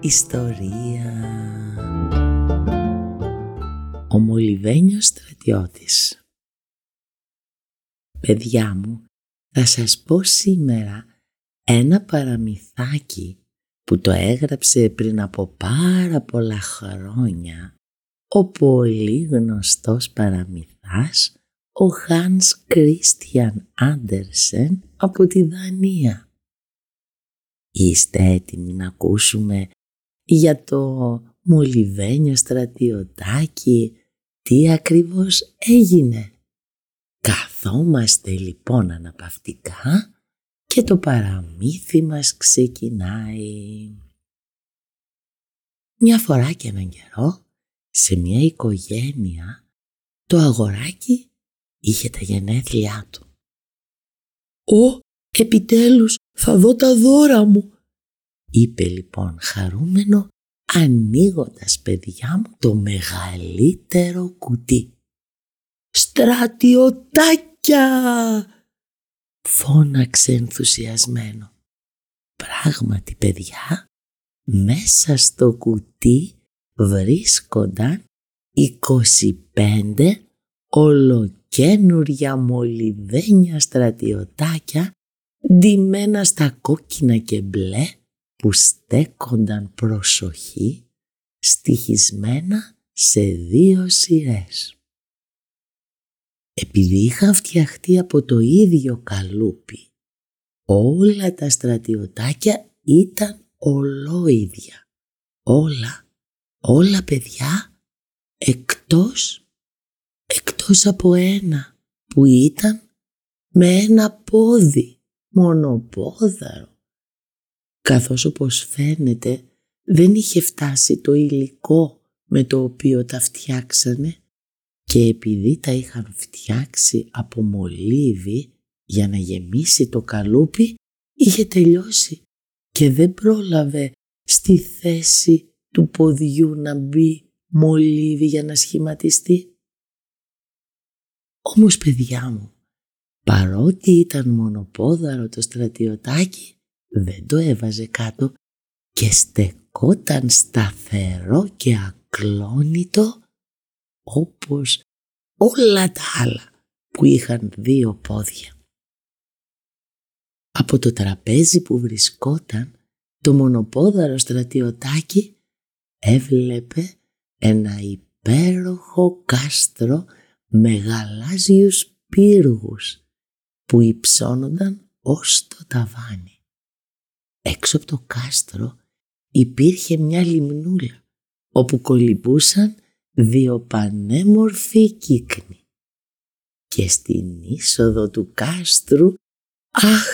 ιστορία». Ο Μολυβένιος στρατιώτης Παιδιά μου, θα σας πω σήμερα ένα παραμυθάκι που το έγραψε πριν από πάρα πολλά χρόνια ο πολύ γνωστός παραμυθάς ο Χάνς Κρίστιαν Άντερσεν από τη Δανία. Είστε έτοιμοι να ακούσουμε για το μολυβένιο στρατιωτάκι τι ακριβώς έγινε; Καθόμαστε λοιπόν αναπαυτικά και το παραμύθι μας ξεκινάει. Μια φορά και έναν καιρό, σε μια οικογένεια, το αγοράκι είχε τα γενέθλιά του. «Ω, επιτέλους θα δω τα δώρα μου», είπε λοιπόν χαρούμενο ανοίγοντας παιδιά μου το μεγαλύτερο κουτί. «Στρατιωτάκια!» φώναξε ενθουσιασμένο. Πράγματι παιδιά, μέσα στο κουτί βρίσκονταν 25 ολοκένουρια μολυβένια στρατιωτάκια ντυμένα στα κόκκινα και μπλε που στέκονταν προσοχή στοιχισμένα σε δύο σειρές. Επειδή είχαν φτιαχτεί από το ίδιο καλούπι, όλα τα στρατιωτάκια ήταν ολόιδια. Όλα, όλα παιδιά, εκτός, εκτός από ένα που ήταν με ένα πόδι, μονοπόδαρο. Καθώς όπως φαίνεται δεν είχε φτάσει το υλικό με το οποίο τα φτιάξανε και επειδή τα είχαν φτιάξει από μολύβι για να γεμίσει το καλούπι είχε τελειώσει και δεν πρόλαβε στη θέση του ποδιού να μπει μολύβι για να σχηματιστεί. Όμως παιδιά μου, παρότι ήταν μονοπόδαρο το στρατιωτάκι, δεν το έβαζε κάτω και στεκόταν σταθερό και ακλόνητο όπως όλα τα άλλα που είχαν δύο πόδια. Από το τραπέζι που βρισκόταν το μονοπόδαρο στρατιωτάκι έβλεπε ένα υπέροχο κάστρο με γαλάζιους πύργους που υψώνονταν ως το ταβάνι. Έξω από το κάστρο υπήρχε μια λιμνούλα όπου κολυμπούσαν δύο πανέμορφοι κύκνοι. Και στην είσοδο του κάστρου, αχ,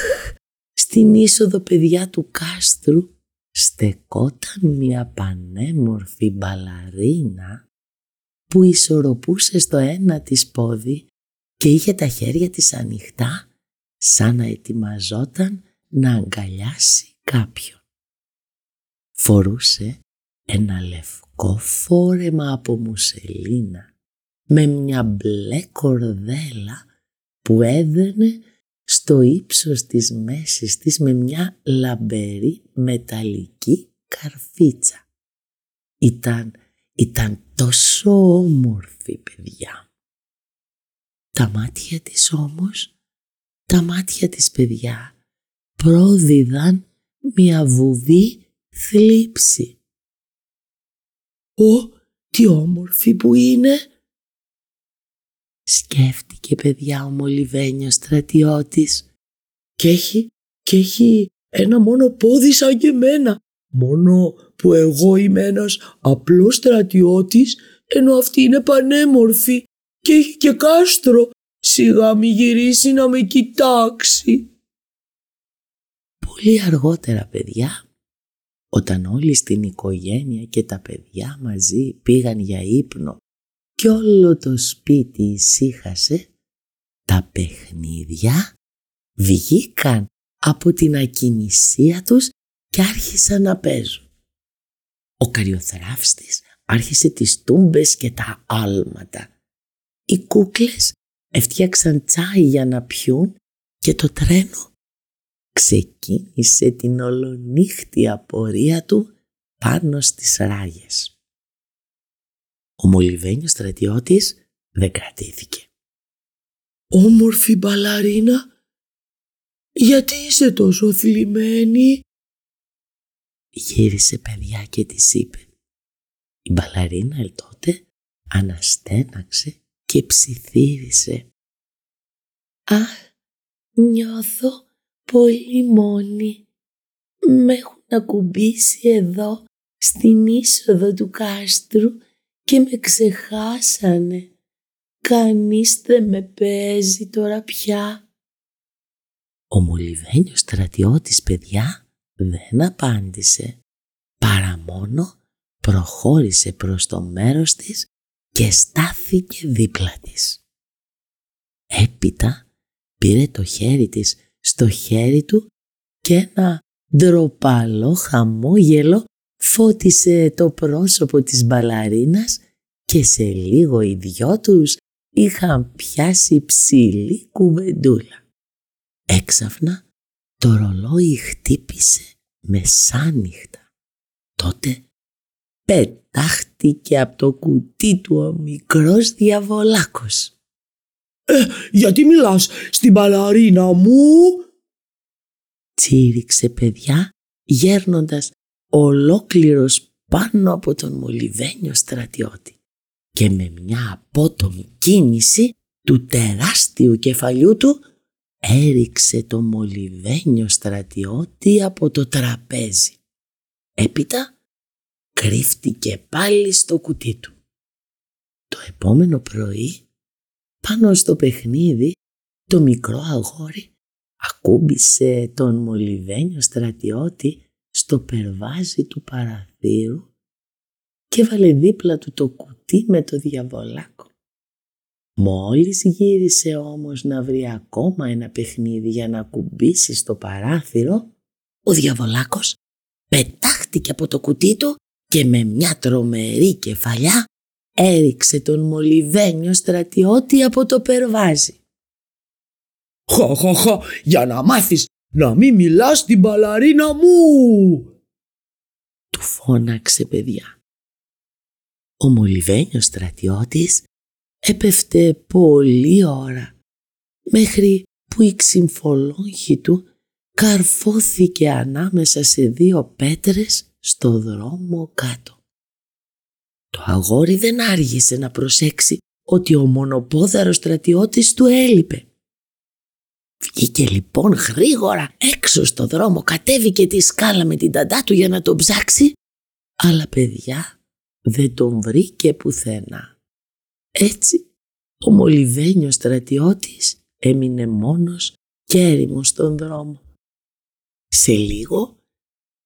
στην είσοδο παιδιά του κάστρου, στεκόταν μια πανέμορφη μπαλαρίνα που ισορροπούσε στο ένα της πόδι και είχε τα χέρια της ανοιχτά σαν να ετοιμαζόταν να αγκαλιάσει κάποιον. Φορούσε ένα λευκό φόρεμα από μουσελίνα με μια μπλε κορδέλα που έδαινε στο ύψος της μέσης της με μια λαμπερή μεταλλική καρφίτσα. Ήταν, ήταν τόσο όμορφη παιδιά. Τα μάτια της όμως, τα μάτια της παιδιά πρόδιδαν μια βουβή θλίψη. «Ω, τι όμορφη που είναι!» Σκέφτηκε παιδιά ο μολυβένιος στρατιώτης. «Και έχει, και έχει ένα μόνο πόδι σαν και εμένα, μόνο που εγώ είμαι ένας απλός στρατιώτης, ενώ αυτή είναι πανέμορφη και έχει και κάστρο. Σιγά μη γυρίσει να με κοιτάξει. Πολύ αργότερα παιδιά όταν όλοι στην οικογένεια και τα παιδιά μαζί πήγαν για ύπνο και όλο το σπίτι ησύχασε, τα παιχνίδια βγήκαν από την ακινησία τους και άρχισαν να παίζουν. Ο καριοθράφστης άρχισε τις τούμπες και τα άλματα. Οι κούκλες έφτιαξαν τσάι για να πιούν και το τρένο ξεκίνησε την ολονύχτη απορία του πάνω στις ράγες. Ο μολυβένιος στρατιώτης δεν κρατήθηκε. «Όμορφη μπαλαρίνα, γιατί είσαι τόσο θλιμμένη» γύρισε παιδιά και της είπε. Η μπαλαρίνα τότε αναστέναξε και ψιθύρισε. «Αχ, νιώθω πολύ μόνη. Με έχουν ακουμπήσει εδώ στην είσοδο του κάστρου και με ξεχάσανε. Κανείς δεν με παίζει τώρα πια. Ο μολυβένιος στρατιώτης παιδιά δεν απάντησε παρά μόνο προχώρησε προς το μέρος της και στάθηκε δίπλα της. Έπειτα πήρε το χέρι της στο χέρι του και ένα ντροπαλό χαμόγελο φώτισε το πρόσωπο της μπαλαρίνας και σε λίγο οι δυο τους είχαν πιάσει ψηλή κουβεντούλα. Έξαφνα το ρολόι χτύπησε μεσάνυχτα. Τότε πετάχτηκε από το κουτί του ο μικρός διαβολάκος. «Ε, γιατί μιλάς στην μπαλαρίνα μου» τσίριξε παιδιά γέρνοντας ολόκληρος πάνω από τον μολυβένιο στρατιώτη και με μια απότομη κίνηση του τεράστιου κεφαλιού του έριξε το μολυβένιο στρατιώτη από το τραπέζι. Έπειτα κρύφτηκε πάλι στο κουτί του. Το επόμενο πρωί πάνω στο παιχνίδι το μικρό αγόρι ακούμπησε τον μολυβένιο στρατιώτη στο περβάζι του παραθύρου και βάλε δίπλα του το κουτί με το διαβολάκο. Μόλις γύρισε όμως να βρει ακόμα ένα παιχνίδι για να κουμπίσει στο παράθυρο, ο διαβολάκος πετάχτηκε από το κουτί του και με μια τρομερή κεφαλιά έριξε τον μολυβένιο στρατιώτη από το περβάζι. Χα χα χα, για να μάθεις να μην μιλάς την μπαλαρίνα μου. Του φώναξε παιδιά. Ο μολυβένιος στρατιώτης έπεφτε πολλή ώρα μέχρι που η ξυμφολόγχη του καρφώθηκε ανάμεσα σε δύο πέτρες στο δρόμο κάτω. Το αγόρι δεν άργησε να προσέξει ότι ο μονοπόδαρος στρατιώτης του έλειπε. Βγήκε λοιπόν γρήγορα έξω στο δρόμο, κατέβηκε τη σκάλα με την ταντά του για να τον ψάξει, αλλά παιδιά δεν τον βρήκε πουθενά. Έτσι ο μολυβένιος στρατιώτης έμεινε μόνος και έρημος στον δρόμο. Σε λίγο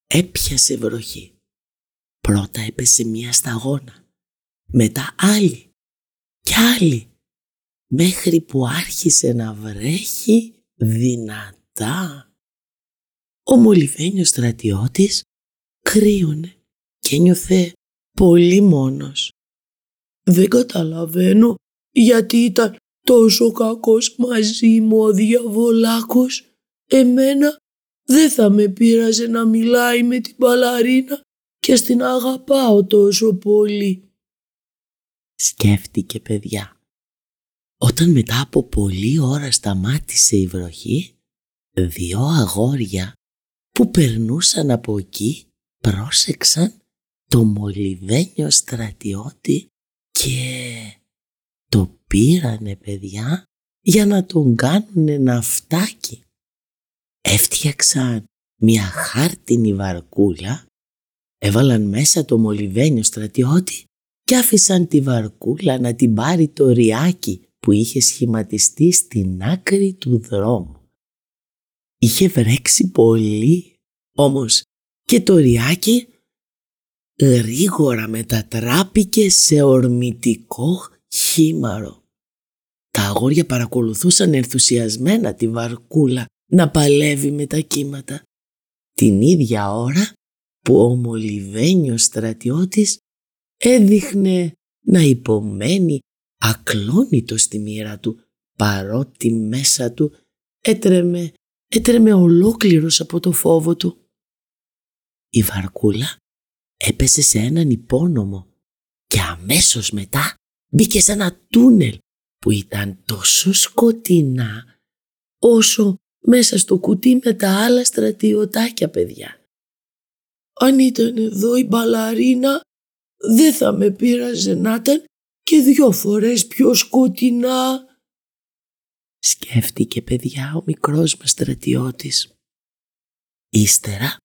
έπιασε βροχή. Πρώτα έπεσε μία σταγόνα, μετά άλλη και άλλη, μέχρι που άρχισε να βρέχει δυνατά. Ο μολυβένιος στρατιώτης κρύωνε και νιώθε πολύ μόνος. Δεν καταλαβαίνω γιατί ήταν τόσο κακός μαζί μου ο διαβολάκος. Εμένα δεν θα με πείραζε να μιλάει με την παλαρίνα και στην αγαπάω τόσο πολύ. Σκέφτηκε παιδιά. Όταν μετά από πολλή ώρα σταμάτησε η βροχή, δύο αγόρια που περνούσαν από εκεί πρόσεξαν το μολυβένιο στρατιώτη και το πήρανε παιδιά για να τον κάνουν ναυτάκι. Έφτιαξαν μια χάρτινη βαρκούλα Έβαλαν μέσα το μολυβένιο στρατιώτη και άφησαν τη βαρκούλα να την πάρει το ριάκι που είχε σχηματιστεί στην άκρη του δρόμου. Είχε βρέξει πολύ, όμως και το ριάκι γρήγορα μετατράπηκε σε ορμητικό χήμαρο. Τα αγόρια παρακολουθούσαν ενθουσιασμένα τη βαρκούλα να παλεύει με τα κύματα. Την ίδια ώρα που ο μολυβένιος στρατιώτης έδειχνε να υπομένει ακλόνητο στη μοίρα του παρότι μέσα του έτρεμε, έτρεμε ολόκληρος από το φόβο του. Η βαρκούλα έπεσε σε έναν υπόνομο και αμέσως μετά μπήκε σε ένα τούνελ που ήταν τόσο σκοτεινά όσο μέσα στο κουτί με τα άλλα στρατιωτάκια παιδιά. Αν ήταν εδώ η μπαλαρίνα δεν θα με πείραζε να ήταν και δυο φορές πιο σκοτεινά. Σκέφτηκε παιδιά ο μικρός μας στρατιώτης. Ύστερα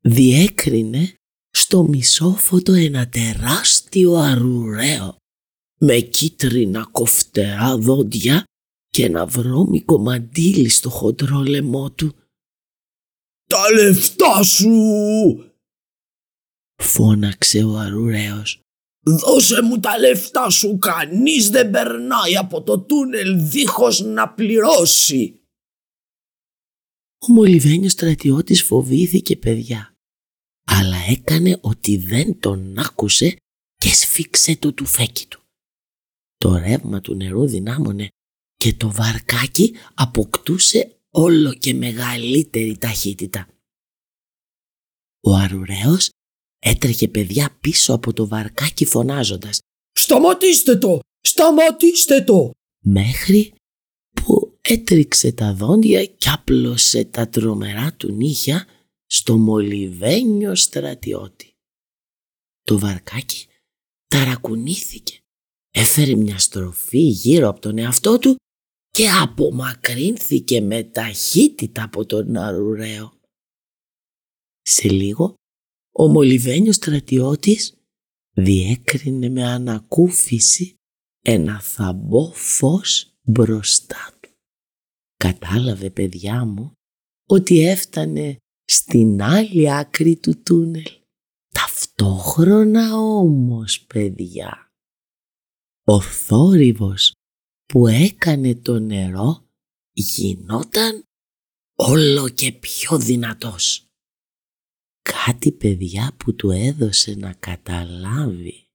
διέκρινε στο μισόφωτο ένα τεράστιο αρουραίο με κίτρινα κοφτερά δόντια και ένα βρώμικο μαντίλι στο χοντρό λαιμό του. «Τα λεφτά σου!» Φώναξε ο αρουραίος. «Δώσε μου τα λεφτά σου, κανείς δεν περνάει από το τούνελ δίχως να πληρώσει!» Ο μολυβένιος στρατιώτης φοβήθηκε παιδιά, αλλά έκανε ότι δεν τον άκουσε και σφίξε το τουφέκι του. Το ρεύμα του νερού δυνάμωνε και το βαρκάκι αποκτούσε όλο και μεγαλύτερη ταχύτητα. Ο αρουραίος έτρεχε παιδιά πίσω από το βαρκάκι φωνάζοντας «Σταματήστε το! Σταματήστε το!» Μέχρι που έτριξε τα δόντια κι άπλωσε τα τρομερά του νύχια στο μολυβένιο στρατιώτη. Το βαρκάκι ταρακουνήθηκε. Έφερε μια στροφή γύρω από τον εαυτό του και απομακρύνθηκε με ταχύτητα από τον αρουραίο. Σε λίγο ο μολυβένιος στρατιώτης διέκρινε με ανακούφιση ένα θαμπό φως μπροστά του. Κατάλαβε παιδιά μου ότι έφτανε στην άλλη άκρη του τούνελ. Ταυτόχρονα όμως παιδιά, ο θόρυβος που έκανε το νερό γινόταν όλο και πιο δυνατός. Κάτι παιδιά που του έδωσε να καταλάβει,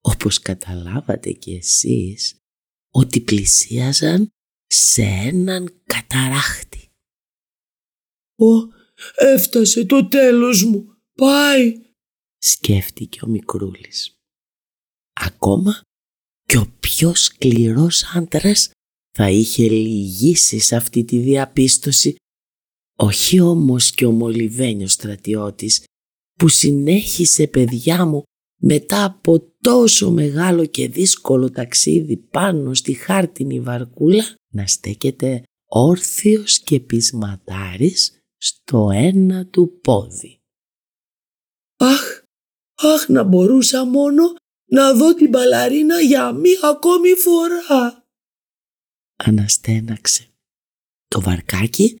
όπως καταλάβατε κι εσείς, ότι πλησίαζαν σε έναν καταράχτη. «Ω, έφτασε το τέλος μου, πάει», σκέφτηκε ο μικρούλης. Ακόμα και ο πιο σκληρός άντρας θα είχε λυγίσει σε αυτή τη διαπίστωση. Όχι όμως και ο μολυβένιος στρατιώτης που συνέχισε παιδιά μου μετά από τόσο μεγάλο και δύσκολο ταξίδι πάνω στη χάρτινη βαρκούλα να στέκεται όρθιος και πισματάρης στο ένα του πόδι. Αχ, αχ να μπορούσα μόνο να δω την μπαλαρίνα για μία ακόμη φορά. Αναστέναξε. Το βαρκάκι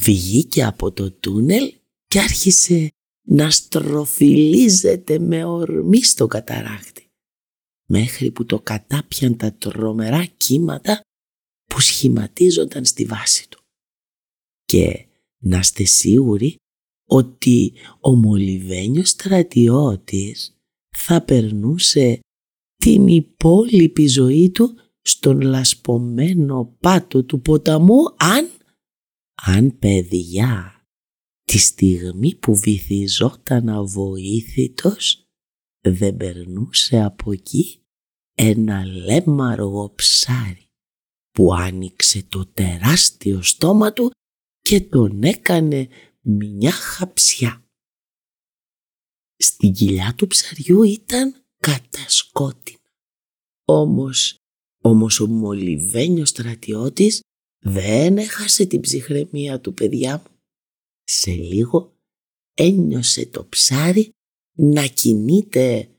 βγήκε από το τούνελ και άρχισε να στροφιλίζεται με ορμή στο καταράκτη μέχρι που το κατάπιαν τα τρομερά κύματα που σχηματίζονταν στη βάση του. Και να είστε σίγουροι ότι ο μολυβένιος στρατιώτης θα περνούσε την υπόλοιπη ζωή του στον λασπωμένο πάτο του ποταμού αν, αν παιδιά, τη στιγμή που βυθιζόταν αβοήθητος δεν περνούσε από εκεί ένα λέμαργο ψάρι που άνοιξε το τεράστιο στόμα του και τον έκανε μια χαψιά. Στην κοιλιά του ψαριού ήταν κατασκότεινα. Όμως, όμως ο μολυβένιος στρατιώτης δεν έχασε την ψυχραιμία του παιδιά μου. Σε λίγο ένιωσε το ψάρι να κινείται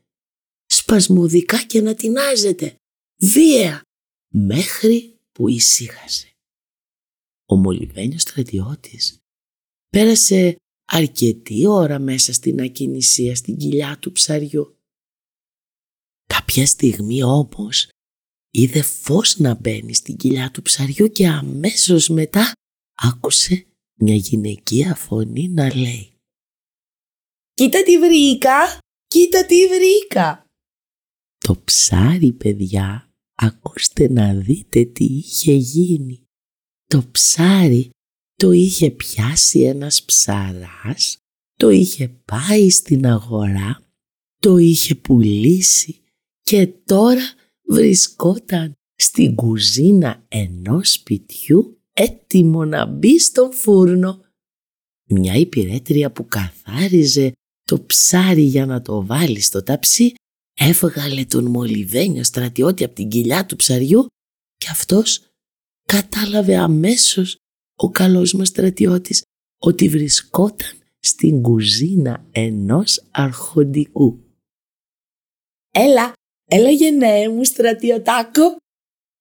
σπασμωδικά και να τεινάζεται βία μέχρι που ησύχασε. Ο μολυβένιος στρατιώτης πέρασε αρκετή ώρα μέσα στην ακινησία στην κοιλιά του ψαριού. Κάποια στιγμή όμως είδε φως να μπαίνει στην κοιλιά του ψαριού και αμέσως μετά άκουσε μια γυναικεία φωνή να λέει «Κοίτα τι βρήκα! Κοίτα τι βρήκα!» Το ψάρι παιδιά, ακούστε να δείτε τι είχε γίνει. Το ψάρι το είχε πιάσει ένας ψαράς, το είχε πάει στην αγορά, το είχε πουλήσει και τώρα βρισκόταν στην κουζίνα ενός σπιτιού έτοιμο να μπει στον φούρνο. Μια υπηρέτρια που καθάριζε το ψάρι για να το βάλει στο ταψί έβγαλε τον μολυβένιο στρατιώτη από την κοιλιά του ψαριού και αυτός κατάλαβε αμέσως ο καλός μας στρατιώτης ότι βρισκόταν στην κουζίνα ενός αρχοντικού. «Έλα, έλα γενναίε μου στρατιωτάκο,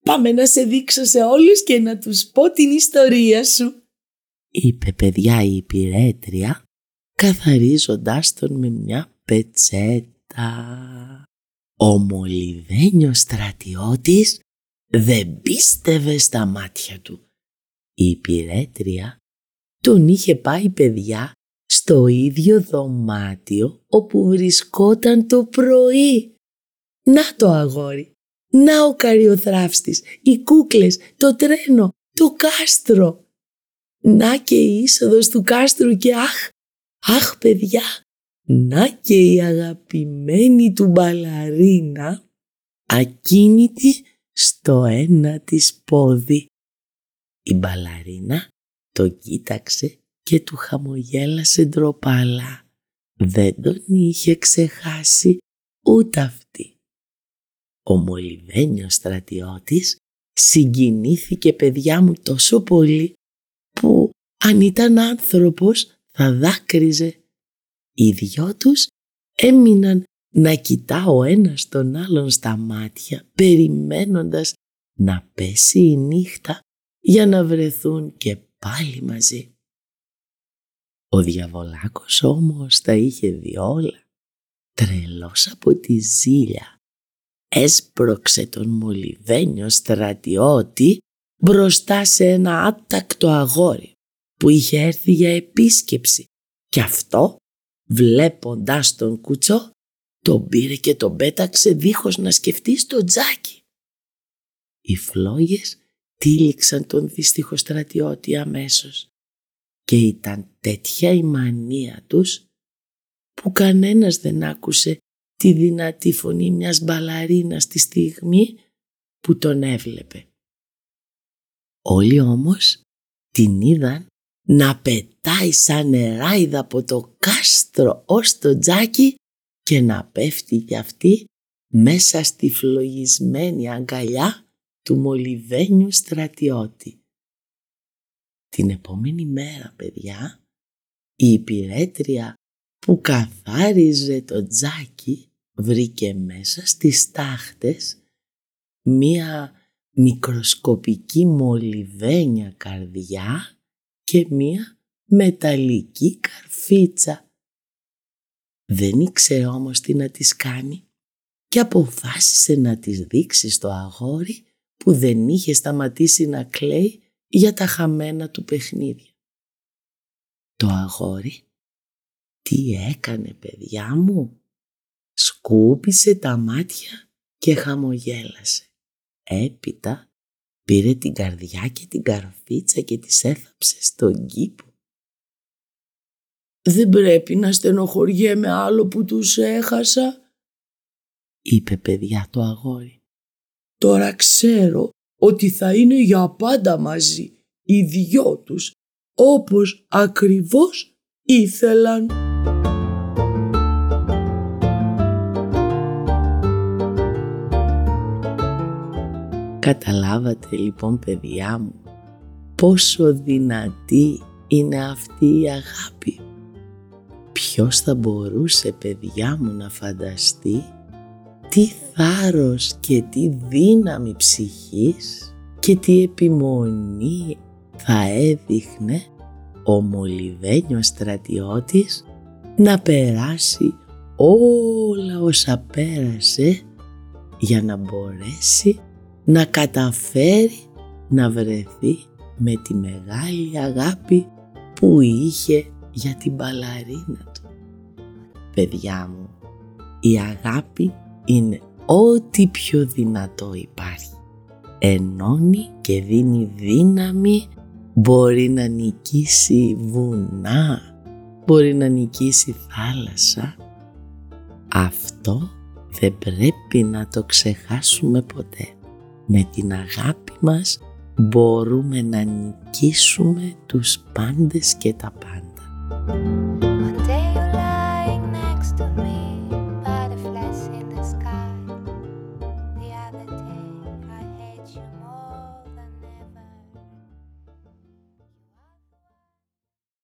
πάμε να σε δείξω σε όλους και να τους πω την ιστορία σου», είπε παιδιά η υπηρέτρια καθαρίζοντάς τον με μια πετσέτα. Ο μολυβένιος στρατιώτης δεν πίστευε στα μάτια του. Η υπηρέτρια τον είχε πάει παιδιά στο ίδιο δωμάτιο όπου βρισκόταν το πρωί. Να το αγόρι, να ο καριοθράφστης, οι κούκλες, το τρένο, το κάστρο. Να και η είσοδος του κάστρου και αχ, αχ παιδιά, να και η αγαπημένη του μπαλαρίνα ακίνητη στο ένα της πόδι. Η μπαλαρίνα το κοίταξε και του χαμογέλασε ντροπαλά. Δεν τον είχε ξεχάσει ούτε αυτή. Ο μολυβένιος στρατιώτης συγκινήθηκε παιδιά μου τόσο πολύ που αν ήταν άνθρωπος θα δάκρυζε. Οι δυο τους έμειναν να κοιτά ο ένας τον άλλον στα μάτια περιμένοντας να πέσει η νύχτα για να βρεθούν και πάλι μαζί. Ο διαβολάκος όμως τα είχε δει όλα. Τρελός από τη ζήλια. Έσπρωξε τον μολυβένιο στρατιώτη μπροστά σε ένα άτακτο αγόρι που είχε έρθει για επίσκεψη και αυτό βλέποντάς τον κουτσό τον πήρε και τον πέταξε δίχως να σκεφτεί στο τζάκι. Οι φλόγες τύλιξαν τον δυστυχο στρατιώτη αμέσως και ήταν τέτοια η μανία τους που κανένας δεν άκουσε τη δυνατή φωνή μιας μπαλαρίνας τη στιγμή που τον έβλεπε. Όλοι όμως την είδαν να πετάει σαν νεράιδα από το κάστρο ως το τζάκι και να πέφτει κι αυτή μέσα στη φλογισμένη αγκαλιά του μολυβένιου στρατιώτη. Την επόμενη μέρα, παιδιά, η υπηρέτρια που καθάριζε το τζάκι βρήκε μέσα στις τάχτες μία μικροσκοπική μολυβένια καρδιά και μία μεταλλική καρφίτσα δεν ήξερε όμως τι να της κάνει και αποφάσισε να της δείξει στο αγόρι που δεν είχε σταματήσει να κλαίει για τα χαμένα του παιχνίδια. Το αγόρι τι έκανε παιδιά μου; Σκούπισε τα μάτια και χαμογέλασε. Έπειτα πήρε την καρδιά και την καρφίτσα και τις έθαψε στον κήπο δεν πρέπει να στενοχωριέμαι άλλο που τους έχασα, είπε παιδιά το αγόρι. Τώρα ξέρω ότι θα είναι για πάντα μαζί οι δυο τους, όπως ακριβώς ήθελαν. Καταλάβατε λοιπόν παιδιά μου πόσο δυνατή είναι αυτή η αγάπη. Ποιος θα μπορούσε παιδιά μου να φανταστεί τι θάρρος και τι δύναμη ψυχής και τι επιμονή θα έδειχνε ο μολυβένιος στρατιώτης να περάσει όλα όσα πέρασε για να μπορέσει να καταφέρει να βρεθεί με τη μεγάλη αγάπη που είχε για την μπαλαρίνα του. Παιδιά μου, η αγάπη είναι ό,τι πιο δυνατό υπάρχει. Ενώνει και δίνει δύναμη, μπορεί να νικήσει βουνά, μπορεί να νικήσει θάλασσα. Αυτό δεν πρέπει να το ξεχάσουμε ποτέ. Με την αγάπη μας μπορούμε να νικήσουμε τους πάντες και τα πάντα.